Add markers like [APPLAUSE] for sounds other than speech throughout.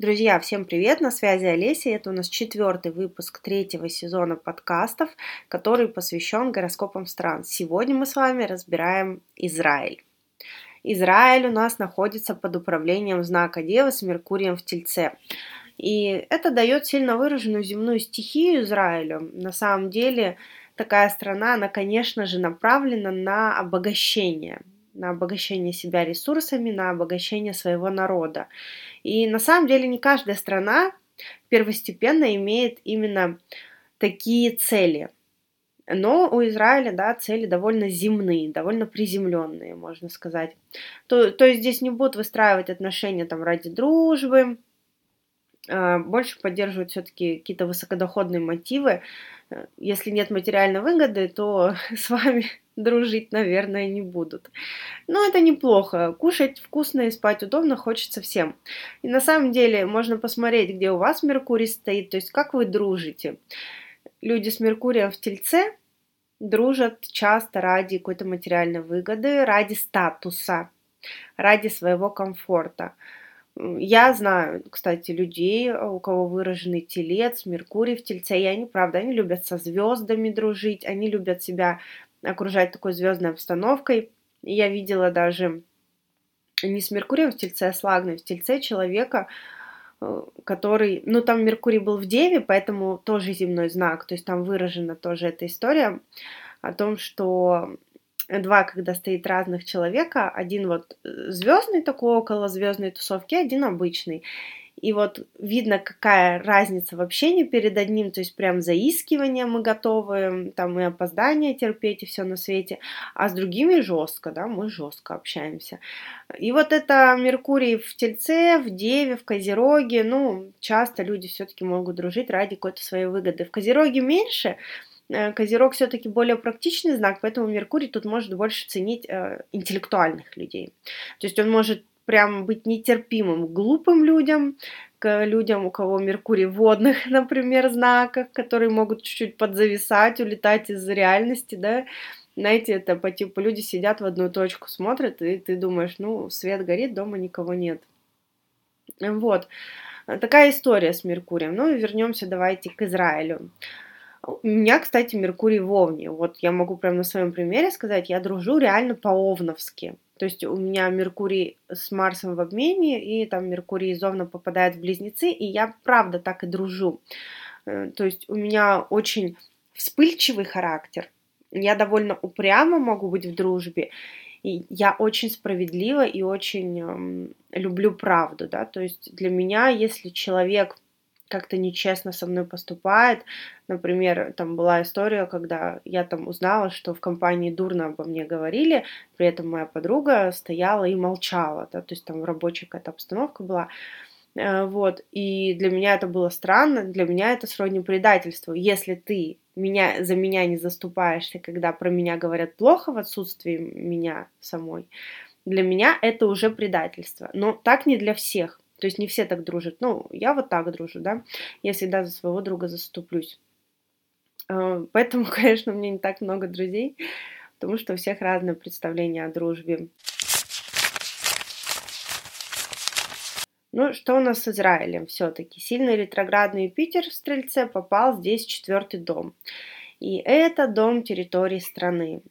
Друзья, всем привет, на связи Олеся, это у нас четвертый выпуск третьего сезона подкастов, который посвящен гороскопам стран. Сегодня мы с вами разбираем Израиль. Израиль у нас находится под управлением знака Девы с Меркурием в Тельце. И это дает сильно выраженную земную стихию Израилю. На самом деле такая страна, она, конечно же, направлена на обогащение, на обогащение себя ресурсами, на обогащение своего народа. И на самом деле не каждая страна первостепенно имеет именно такие цели. Но у Израиля, да, цели довольно земные, довольно приземленные, можно сказать. То, то есть здесь не будут выстраивать отношения там ради дружбы, а, больше поддерживают все-таки какие-то высокодоходные мотивы. Если нет материальной выгоды, то [LAUGHS] с вами дружить, наверное, не будут. Но это неплохо. Кушать вкусно и спать удобно хочется всем. И на самом деле можно посмотреть, где у вас Меркурий стоит, то есть как вы дружите. Люди с Меркурием в Тельце дружат часто ради какой-то материальной выгоды, ради статуса, ради своего комфорта. Я знаю, кстати, людей, у кого выраженный телец, Меркурий в тельце, и они, правда, они любят со звездами дружить, они любят себя окружать такой звездной обстановкой. И я видела даже не с Меркурием в тельце, а с Лагной в тельце человека, э, который, ну там Меркурий был в Деве, поэтому тоже земной знак, то есть там выражена тоже эта история о том, что два, когда стоит разных человека, один вот э, звездный такой около звездной тусовки, один обычный. И вот видно, какая разница в общении перед одним, то есть прям заискивание мы готовы, там и опоздание терпеть, и все на свете, а с другими жестко, да, мы жестко общаемся. И вот это Меркурий в Тельце, в Деве, в Козероге, ну, часто люди все-таки могут дружить ради какой-то своей выгоды. В Козероге меньше, Э, Козерог все-таки более практичный знак, поэтому Меркурий тут может больше ценить э, интеллектуальных людей. То есть он может прям быть нетерпимым глупым людям, к людям, у кого Меркурий водных, [LAUGHS] например, знаках, которые могут чуть-чуть подзависать, улетать из реальности, да, знаете, это по типу люди сидят в одну точку, смотрят, и ты думаешь, ну, свет горит, дома никого нет. Вот. Такая история с Меркурием. Ну и вернемся давайте к Израилю. У меня, кстати, Меркурий в Овне. Вот я могу прямо на своем примере сказать, я дружу реально по-овновски. То есть у меня Меркурий с Марсом в обмене, и там Меркурий из Овна попадает в Близнецы, и я правда так и дружу. Э, то есть у меня очень вспыльчивый характер. Я довольно упрямо могу быть в дружбе. И я очень справедлива и очень эм, люблю правду, да, то есть для меня, если человек как-то нечестно со мной поступает. Например, там была история, когда я там узнала, что в компании дурно обо мне говорили, при этом моя подруга стояла и молчала, да, то есть там рабочая какая-то обстановка была. Э, вот, и для меня это было странно, для меня это сродни предательству. Если ты меня, за меня не заступаешься, когда про меня говорят плохо в отсутствии меня самой, для меня это уже предательство. Но так не для всех. То есть не все так дружат. Ну, я вот так дружу, да. Я всегда за своего друга заступлюсь. А, поэтому, [LAUGHS] конечно, у меня не так много друзей, потому что у всех разное представление о дружбе. Ну, что у нас с Израилем все-таки? Сильный ретроградный Юпитер в Стрельце попал здесь в четвертый дом. И это дом территории страны.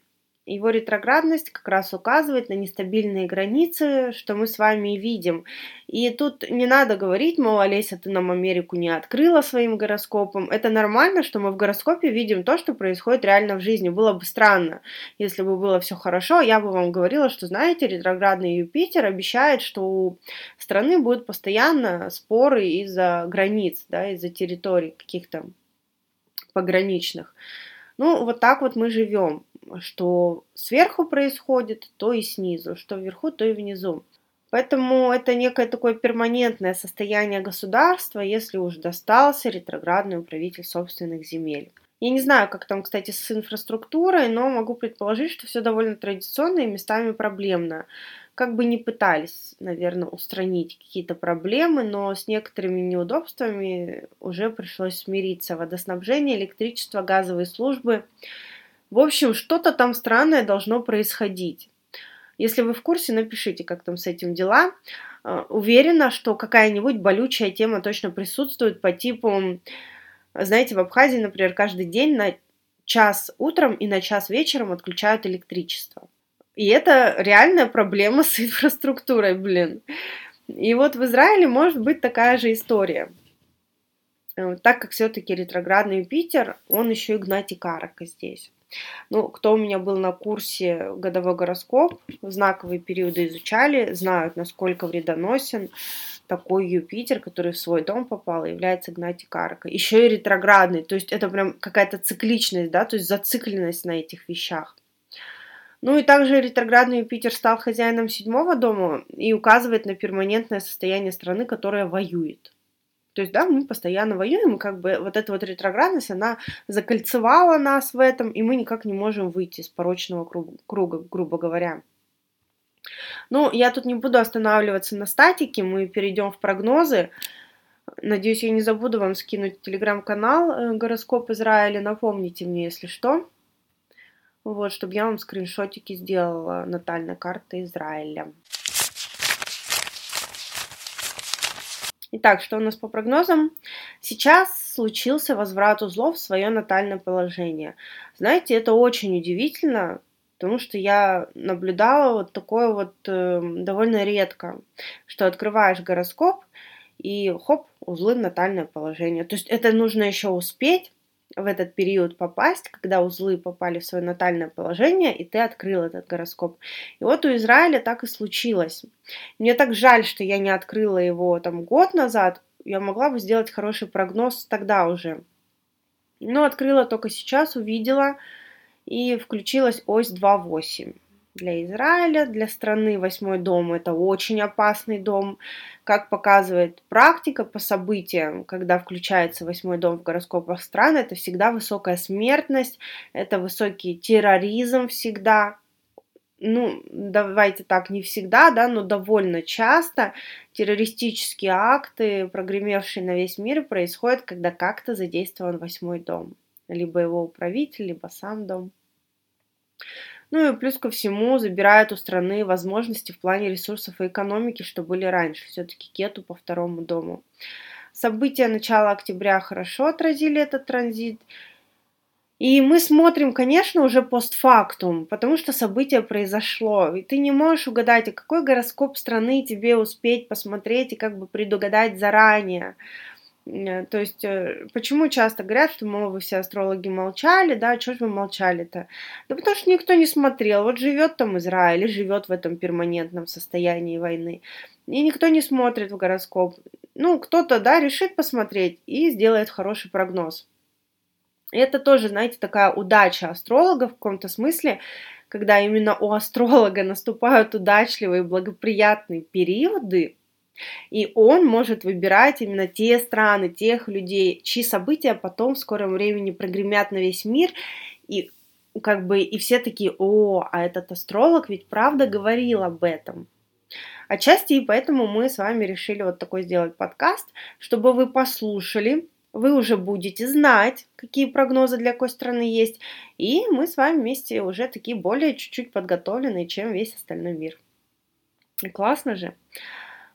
Его ретроградность как раз указывает на нестабильные границы, что мы с вами и видим. И тут не надо говорить, мол, Олеся, ты нам Америку не открыла своим гороскопом. Это нормально, что мы в гороскопе видим то, что происходит реально в жизни. Было бы странно, если бы было все хорошо. Я бы вам говорила, что, знаете, ретроградный Юпитер обещает, что у страны будут постоянно споры из-за границ, да, из-за территорий каких-то пограничных. Ну, вот так вот мы живем что сверху происходит, то и снизу, что вверху, то и внизу. Поэтому это некое такое перманентное состояние государства, если уж достался ретроградный управитель собственных земель. Я не знаю, как там, кстати, с инфраструктурой, но могу предположить, что все довольно традиционно и местами проблемно. Как бы не пытались, наверное, устранить какие-то проблемы, но с некоторыми неудобствами уже пришлось смириться. Водоснабжение, электричество, газовые службы в общем, что-то там странное должно происходить. Если вы в курсе, напишите, как там с этим дела. Э, уверена, что какая-нибудь болючая тема точно присутствует по типу, знаете, в Абхазии, например, каждый день на час утром и на час вечером отключают электричество. И это реальная проблема [LAUGHS] с инфраструктурой, блин. И вот в Израиле может быть такая же история. Э, так как все-таки ретроградный Юпитер, он еще и Гнатий Карака здесь. Ну, кто у меня был на курсе годовой гороскоп, знаковые периоды изучали, знают, насколько вредоносен такой Юпитер, который в свой дом попал, является Гнатий Карака. Еще и ретроградный, то есть это прям какая-то цикличность, да, то есть зацикленность на этих вещах. Ну и также ретроградный Юпитер стал хозяином седьмого дома и указывает на перманентное состояние страны, которая воюет. То есть, да, мы постоянно воюем, и как бы вот эта вот ретроградность, она закольцевала нас в этом, и мы никак не можем выйти из порочного круга, грубо говоря. Ну, я тут не буду останавливаться на статике, мы перейдем в прогнозы. Надеюсь, я не забуду вам скинуть телеграм-канал э, «Гороскоп Израиля». Напомните мне, если что. Вот, чтобы я вам скриншотики сделала натальной карты Израиля. Итак, что у нас по прогнозам? Сейчас случился возврат узлов в свое натальное положение. Знаете, это очень удивительно, потому что я наблюдала вот такое вот э, довольно редко, что открываешь гороскоп и хоп, узлы натальное положение. То есть это нужно еще успеть, в этот период попасть, когда узлы попали в свое натальное положение, и ты открыл этот гороскоп. И вот у Израиля так и случилось. Мне так жаль, что я не открыла его там год назад. Я могла бы сделать хороший прогноз тогда уже. Но открыла только сейчас, увидела, и включилась ось 2.8 для Израиля, для страны восьмой дом это очень опасный дом. Как показывает практика по событиям, когда включается восьмой дом в гороскопах стран, это всегда высокая смертность, это высокий терроризм всегда. Ну, давайте так, не всегда, да, но довольно часто террористические акты, прогремевшие на весь мир, происходят, когда как-то задействован восьмой дом. Либо его управитель, либо сам дом. Ну и плюс ко всему забирают у страны возможности в плане ресурсов и экономики, что были раньше. Все-таки кету по второму дому. События начала октября хорошо отразили этот транзит. И мы смотрим, конечно, уже постфактум, потому что событие произошло. И ты не можешь угадать, а какой гороскоп страны тебе успеть посмотреть и как бы предугадать заранее. Э, то есть, э, почему часто говорят, что, мол, вы все астрологи молчали, да, что же вы молчали-то? Да потому что никто не смотрел, вот живет там Израиль, живет в этом перманентном состоянии войны, и никто не смотрит в гороскоп. Ну, кто-то, да, решит посмотреть и сделает хороший прогноз. И это тоже, знаете, такая удача астролога в каком-то смысле, когда именно у астролога [LAUGHS] наступают удачливые, благоприятные периоды, и он может выбирать именно те страны, тех людей, чьи события потом в скором времени прогремят на весь мир, и как бы и все такие, о, а этот астролог ведь правда говорил об этом. Отчасти и поэтому мы с вами решили вот такой сделать подкаст, чтобы вы послушали, вы уже будете знать, какие прогнозы для какой страны есть, и мы с вами вместе уже такие более чуть-чуть подготовленные, чем весь остальной мир. Классно же.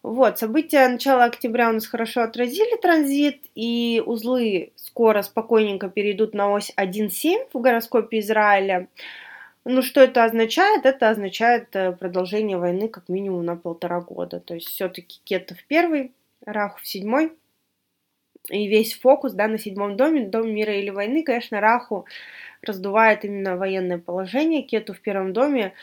Вот, события начала октября у нас хорошо отразили транзит, и узлы скоро спокойненько перейдут на ось 1.7 в гороскопе Израиля. Ну, что это означает? Это означает э, продолжение войны как минимум на полтора года. То есть все-таки Кетов первый, Раху в седьмой. И весь фокус да, на седьмом доме, дом мира или войны, конечно, Раху раздувает именно военное положение. Кету в первом доме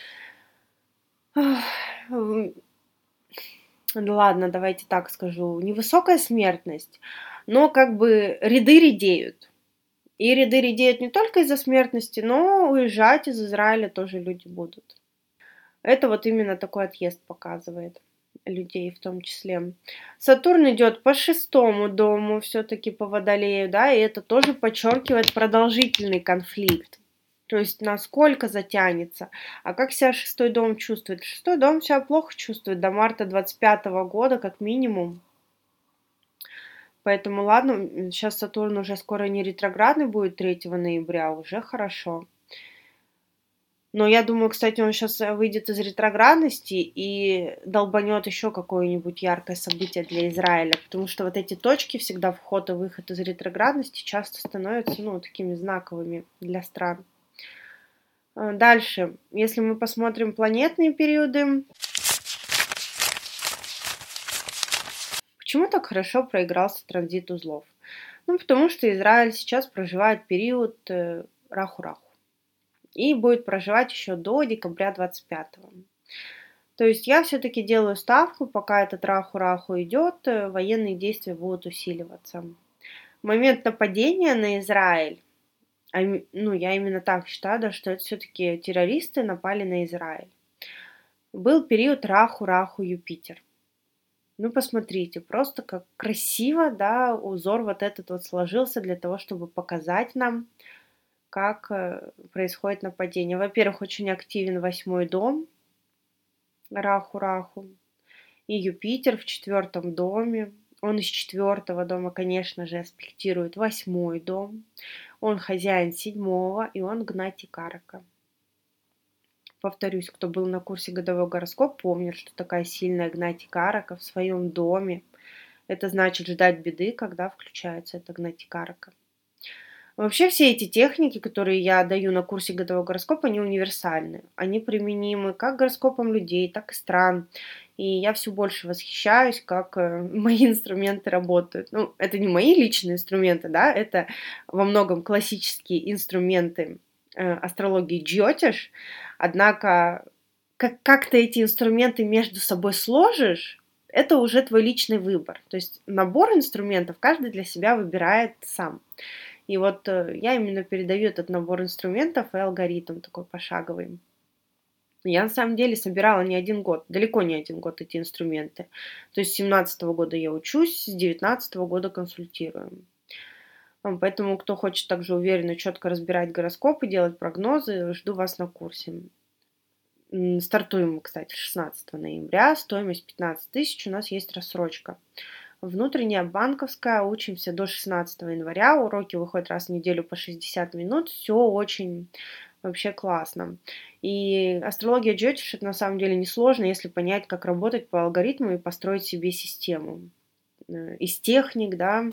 ладно, давайте так скажу, невысокая смертность, но как бы ряды редеют. И ряды редеют не только из-за смертности, но уезжать из Израиля тоже люди будут. Это вот именно такой отъезд показывает людей в том числе. Сатурн идет по шестому дому, все-таки по Водолею, да, и это тоже подчеркивает продолжительный конфликт. То есть насколько затянется. А как себя шестой дом чувствует? Шестой дом себя плохо чувствует до марта 25 года, как минимум. Поэтому ладно, сейчас Сатурн уже скоро не ретроградный будет 3 ноября, уже хорошо. Но я думаю, кстати, он сейчас выйдет из ретроградности и долбанет еще какое-нибудь яркое событие для Израиля, потому что вот эти точки всегда вход и выход из ретроградности часто становятся, ну, такими знаковыми для стран. А, дальше, если мы посмотрим планетные периоды, почему так хорошо проигрался транзит узлов? Ну, потому что Израиль сейчас проживает период э, раху-раху. И будет проживать еще до декабря 25 То есть я все-таки делаю ставку, пока этот раху-раху идет, э, военные действия будут усиливаться. Момент нападения на Израиль, а, ну я именно так считаю, да, что это все-таки террористы напали на Израиль. Был период раху-раху Юпитер. Ну, посмотрите, просто как красиво, да, узор вот этот вот сложился для того, чтобы показать нам, как э, происходит нападение. Во-первых, очень активен восьмой дом, Раху-Раху, и Юпитер в четвертом доме. Он из четвертого дома, конечно же, аспектирует восьмой дом. Он хозяин седьмого, и он Гнати Карака. Повторюсь, кто был на курсе годовой гороскоп, помнит, что такая сильная Гнати Карака в своем доме. Это значит ждать беды, когда включается эта Гнати Карака. Вообще все эти техники, которые я даю на курсе годового гороскопа, они универсальны. Они применимы как гороскопам людей, так и стран. И я все больше восхищаюсь, как э, [LAUGHS] мои инструменты работают. Ну, это не мои личные инструменты, да, это во многом классические инструменты э, астрологии Джиотиш. Однако, как, как ты эти инструменты между собой сложишь, это уже твой личный выбор. То есть набор инструментов каждый для себя выбирает сам. И вот э, я именно передаю этот набор инструментов и алгоритм такой пошаговый. Я на самом деле собирала не один год, далеко не один год эти инструменты. То есть с 17 года я учусь, с 19 года консультирую. Поэтому, кто хочет также уверенно, четко разбирать гороскопы, делать прогнозы, жду вас на курсе. Стартуем, кстати, 16 ноября, стоимость 15 тысяч, у нас есть рассрочка. Внутренняя банковская, учимся до 16 января, уроки выходят раз в неделю по 60 минут, все очень вообще классно. И астрология Джотиш это на самом деле несложно, если понять, как работать по алгоритму и построить себе систему э, из техник, да.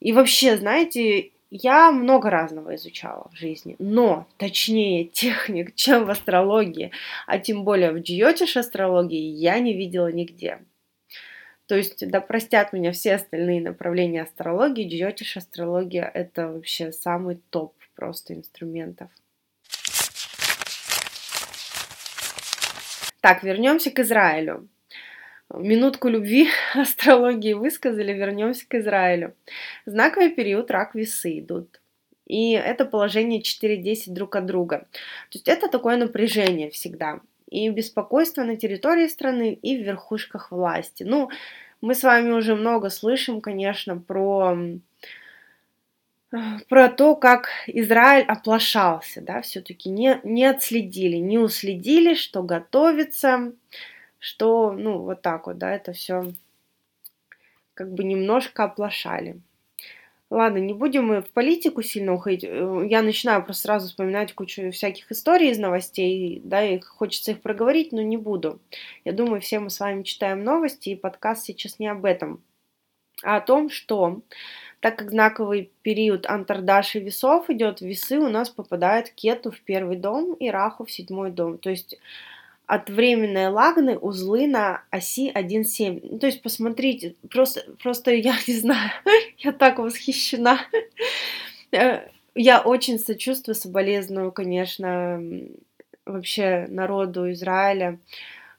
И вообще, знаете, я много разного изучала в жизни, но точнее техник, [LAUGHS] чем в астрологии, а тем более в джиотиш астрологии я не видела нигде. То есть, да простят меня все остальные направления астрологии, джиотиш астрология – это вообще самый топ просто инструментов. Так, вернемся к Израилю. Минутку любви [LAUGHS] астрологии высказали, вернемся к Израилю. Знаковый период рак весы идут. И это положение 4-10 друг от друга. То есть это такое напряжение всегда и беспокойство на территории страны, и в верхушках власти. Ну, мы с вами уже много слышим, конечно, про про то, как Израиль оплошался, да, все-таки не, не отследили, не уследили, что готовится, что, ну, вот так вот, да, это все как бы немножко оплошали. Ладно, не будем мы в политику сильно уходить. Я начинаю просто сразу вспоминать кучу всяких историй из новостей, да, и хочется их проговорить, но не буду. Я думаю, все мы с вами читаем новости, и подкаст сейчас не об этом, а о том, что так как знаковый период Антардаши весов идет, весы у нас попадают Кету в первый дом и Раху в седьмой дом. То есть от временной лагны узлы на оси 1,7. Ну, то есть, посмотрите, просто, просто я не знаю, [LAUGHS] я так восхищена. Э, я очень сочувствую, соболезную, конечно, вообще народу Израиля.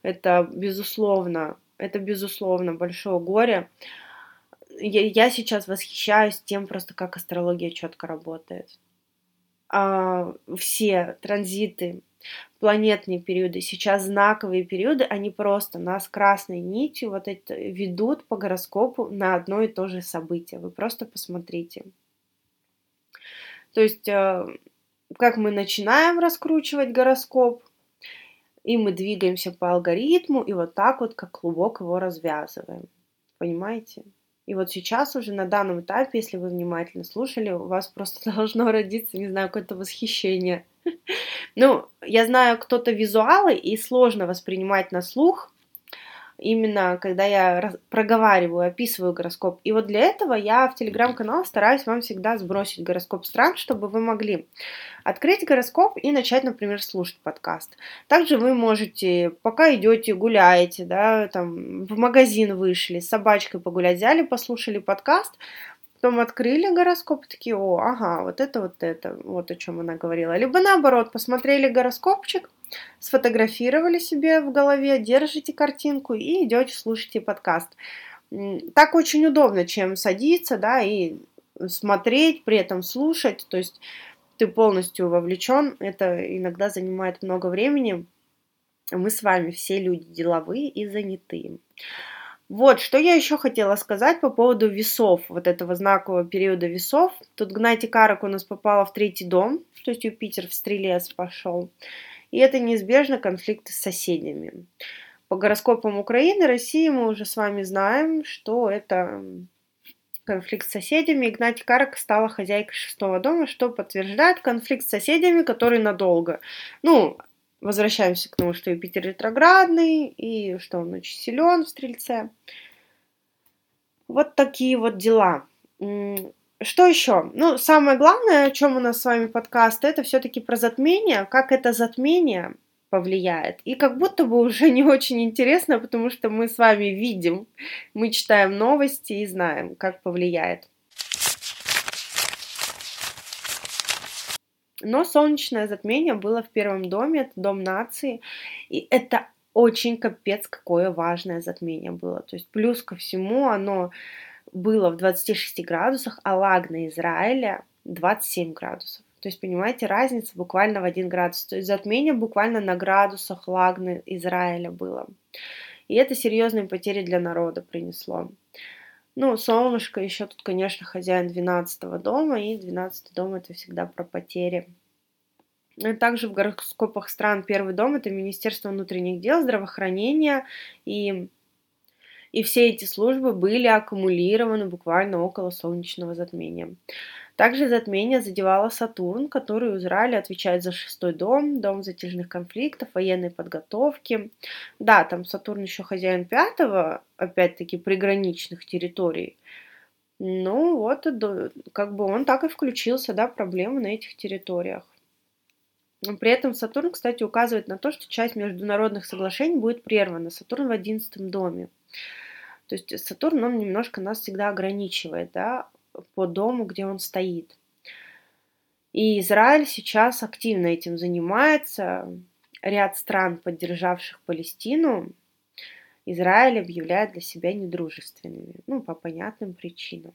Это безусловно, это безусловно большое горе. Я, я сейчас восхищаюсь тем просто, как астрология четко работает. А, все транзиты планетные периоды, сейчас знаковые периоды, они просто нас красной нитью вот это ведут по гороскопу на одно и то же событие. Вы просто посмотрите. То есть, э, как мы начинаем раскручивать гороскоп, и мы двигаемся по алгоритму, и вот так вот, как клубок его развязываем. Понимаете? И вот сейчас уже на данном этапе, если вы внимательно слушали, у вас просто [LAUGHS] должно родиться, не знаю, какое-то восхищение. [LAUGHS] Ну, я знаю, кто-то визуалы и сложно воспринимать на слух, именно когда я проговариваю, описываю гороскоп. И вот для этого я в телеграм-канал стараюсь вам всегда сбросить гороскоп стран, чтобы вы могли открыть гороскоп и начать, например, слушать подкаст. Также вы можете, пока идете, гуляете, да, там, в магазин вышли, с собачкой погулять, взяли, послушали подкаст, потом открыли гороскоп, такие, о, ага, вот это, вот это, вот о чем она говорила. Либо наоборот, посмотрели гороскопчик, сфотографировали себе в голове, держите картинку и идете, слушайте подкаст. Так очень удобно, чем садиться, да, и смотреть, при этом слушать, то есть ты полностью вовлечен, это иногда занимает много времени. Мы с вами все люди деловые и занятые. Вот, что я еще хотела сказать по поводу весов, вот этого знакового периода весов. Тут Гнати Карак у нас попала в третий дом, то есть Юпитер в стрелец пошел и это неизбежно конфликты с соседями. По гороскопам Украины, России мы уже с вами знаем, что это конфликт с соседями. Игнатий Карак стала хозяйкой шестого дома, что подтверждает конфликт с соседями, который надолго. Ну, возвращаемся к тому, что Юпитер ретроградный, и что он очень силен в Стрельце. Вот такие вот дела. Что еще? Ну, самое главное, о чем у нас с вами подкаст, это все-таки про затмение, как это затмение повлияет. И как будто бы уже не очень интересно, потому что мы с вами видим, мы читаем новости и знаем, как повлияет. Но солнечное затмение было в первом доме, это дом нации, и это очень капец какое важное затмение было. То есть плюс ко всему оно было в 26 градусах, а лагна Израиля 27 градусов. То есть, понимаете, разница буквально в 1 градус. То есть затмение буквально на градусах лагны Израиля было. И это серьезные потери для народа принесло. Ну, солнышко еще тут, конечно, хозяин 12 дома, и 12 дом это всегда про потери. Ну, также в гороскопах стран первый дом это Министерство внутренних дел, здравоохранения и и все эти службы были аккумулированы буквально около солнечного затмения. Также затмение задевало Сатурн, который у Израиля отвечает за шестой дом, дом затяжных конфликтов, военной подготовки. Да, там Сатурн еще хозяин пятого, опять-таки, приграничных территорий. Ну вот, как бы он так и включился, да, проблемы на этих территориях. При этом Сатурн, кстати, указывает на то, что часть международных соглашений будет прервана. Сатурн в одиннадцатом доме. То есть Сатурн, он немножко нас всегда ограничивает, да, по дому, где он стоит. И Израиль сейчас активно этим занимается. Ряд стран, поддержавших Палестину, Израиль объявляет для себя недружественными, ну, по понятным причинам.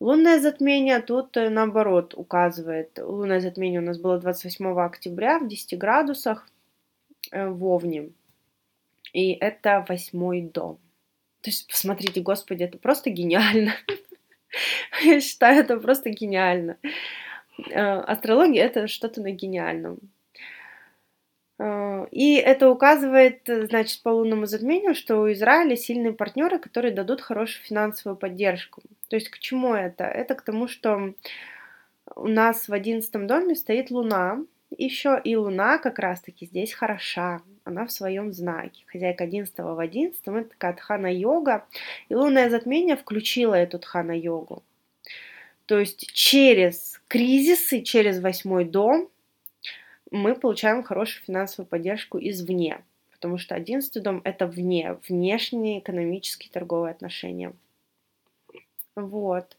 Лунное затмение тут э, наоборот указывает. Лунное затмение у нас было 28 октября в 10 градусах э, в Овне. И это восьмой дом. То есть, посмотрите, Господи, это просто гениально. [LAUGHS] Я считаю, это просто гениально. Э, астрология — это что-то на гениальном. И это указывает, значит, по лунному затмению, что у Израиля сильные партнеры, которые дадут хорошую финансовую поддержку. То есть к чему это? Это к тому, что у нас в одиннадцатом доме стоит Луна, еще и Луна как раз-таки здесь хороша, она в своем знаке. Хозяйка 11 в 11 это такая тхана-йога, и лунное затмение включило эту тхана-йогу. То есть через кризисы, через восьмой дом мы получаем хорошую финансовую поддержку извне, потому что одиннадцатый дом это вне, внешние экономические торговые отношения. Вот.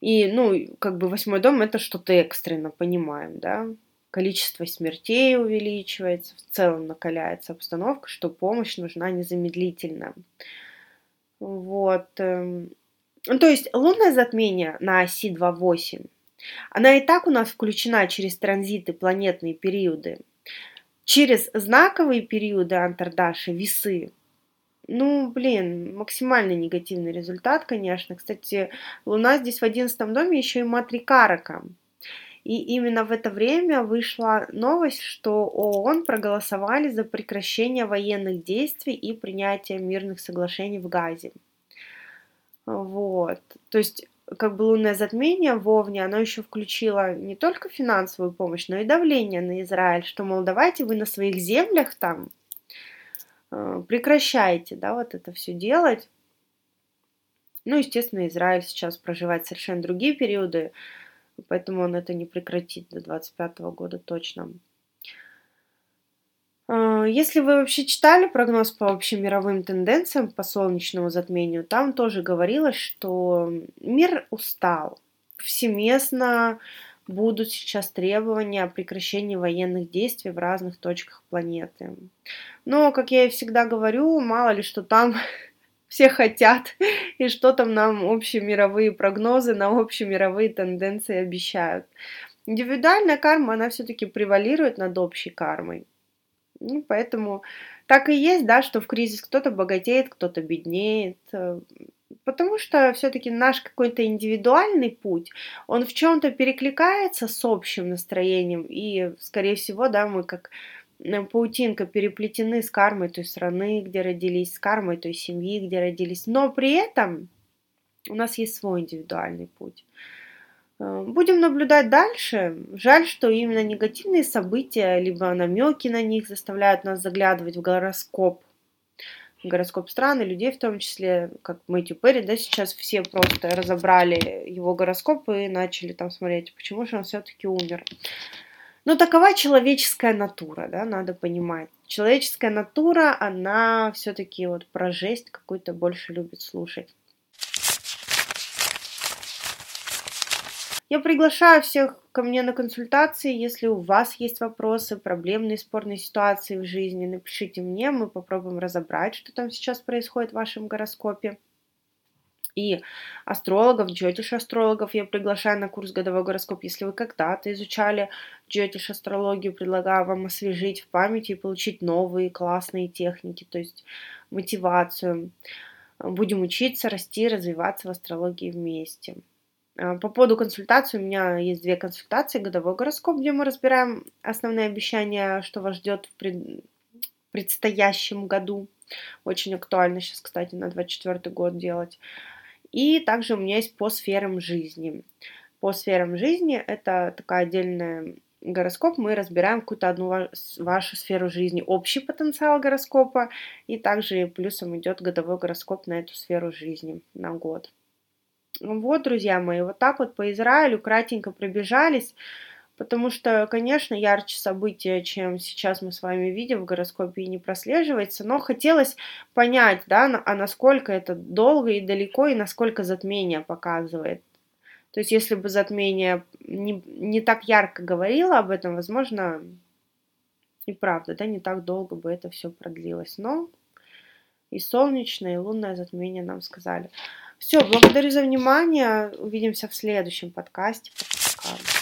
И, ну, как бы восьмой дом это что-то экстренно, понимаем, да. Количество смертей увеличивается, в целом накаляется обстановка, что помощь нужна незамедлительно. Вот. Эм, ну, то есть лунное затмение на оси 2.8, она и так у нас включена через транзиты, планетные периоды. Через знаковые периоды Антардаши, весы, ну, блин, максимально негативный результат, конечно. Кстати, Луна здесь в одиннадцатом доме еще и матрикарака. И именно в это время вышла новость, что ООН проголосовали за прекращение военных действий и принятие мирных соглашений в Газе. Вот. То есть как бы лунное затмение в Овне, оно еще включило не только финансовую помощь, но и давление на Израиль, что, мол, давайте вы на своих землях там прекращайте, да, вот это все делать. Ну, естественно, Израиль сейчас проживает совершенно другие периоды, поэтому он это не прекратит до 25 года точно. А, если вы вообще читали прогноз по общемировым тенденциям по солнечному затмению, там тоже говорилось, что мир устал. Всеместно будут сейчас требования о прекращении военных действий в разных точках планеты. Но, как я и всегда говорю, мало ли что там [LAUGHS] все хотят, и что там нам общемировые прогнозы на общемировые тенденции обещают. Индивидуальная карма, она все-таки превалирует над общей кармой. Ну, поэтому так и есть, да, что в кризис кто-то богатеет, кто-то беднеет. Потому что все-таки наш какой-то индивидуальный путь, он в чем-то перекликается с общим настроением. И, скорее всего, да, мы как паутинка переплетены с кармой той страны, где родились, с кармой той семьи, где родились. Но при этом у нас есть свой индивидуальный путь. Э, будем наблюдать дальше. Жаль, что именно негативные события, либо намеки на них заставляют нас заглядывать в гороскоп. Гороскоп страны, людей в том числе, как Мэтью Перри, да, сейчас все просто разобрали его гороскоп и начали там смотреть, почему же он все-таки умер. Но такова человеческая натура, да, надо понимать. Человеческая натура, она все-таки вот про жесть какую-то больше любит слушать. Я приглашаю всех ко мне на консультации. Если у вас есть вопросы, проблемные, спорные ситуации в жизни, напишите мне, мы попробуем разобрать, что там сейчас происходит в вашем гороскопе. И астрологов, джотиш астрологов я приглашаю на курс годовой гороскоп. Если вы когда-то изучали джотиш астрологию, предлагаю вам освежить в памяти и получить новые классные техники, то есть мотивацию. Будем учиться, расти, развиваться в астрологии вместе. А, по поводу консультации, у меня есть две консультации, годовой гороскоп, где мы разбираем основные обещания, что вас ждет в пред... предстоящем году. Очень актуально сейчас, кстати, на 24 год делать. И также у меня есть по сферам жизни. По сферам жизни это такая отдельная гороскоп, мы разбираем какую-то одну вашу сферу жизни, общий потенциал гороскопа, и также плюсом идет годовой гороскоп на эту сферу жизни на год. Вот, друзья мои, вот так вот по Израилю кратенько пробежались, потому что, конечно, ярче события, чем сейчас мы с вами видим в гороскопе, не прослеживается, но хотелось понять, да, а насколько это долго и далеко, и насколько затмение показывает. То есть, если бы затмение не, не так ярко говорило об этом, возможно, и правда, да, не так долго бы это все продлилось. Но и солнечное, и лунное затмение нам сказали. Все, благодарю за внимание. Увидимся в следующем подкасте. Пока.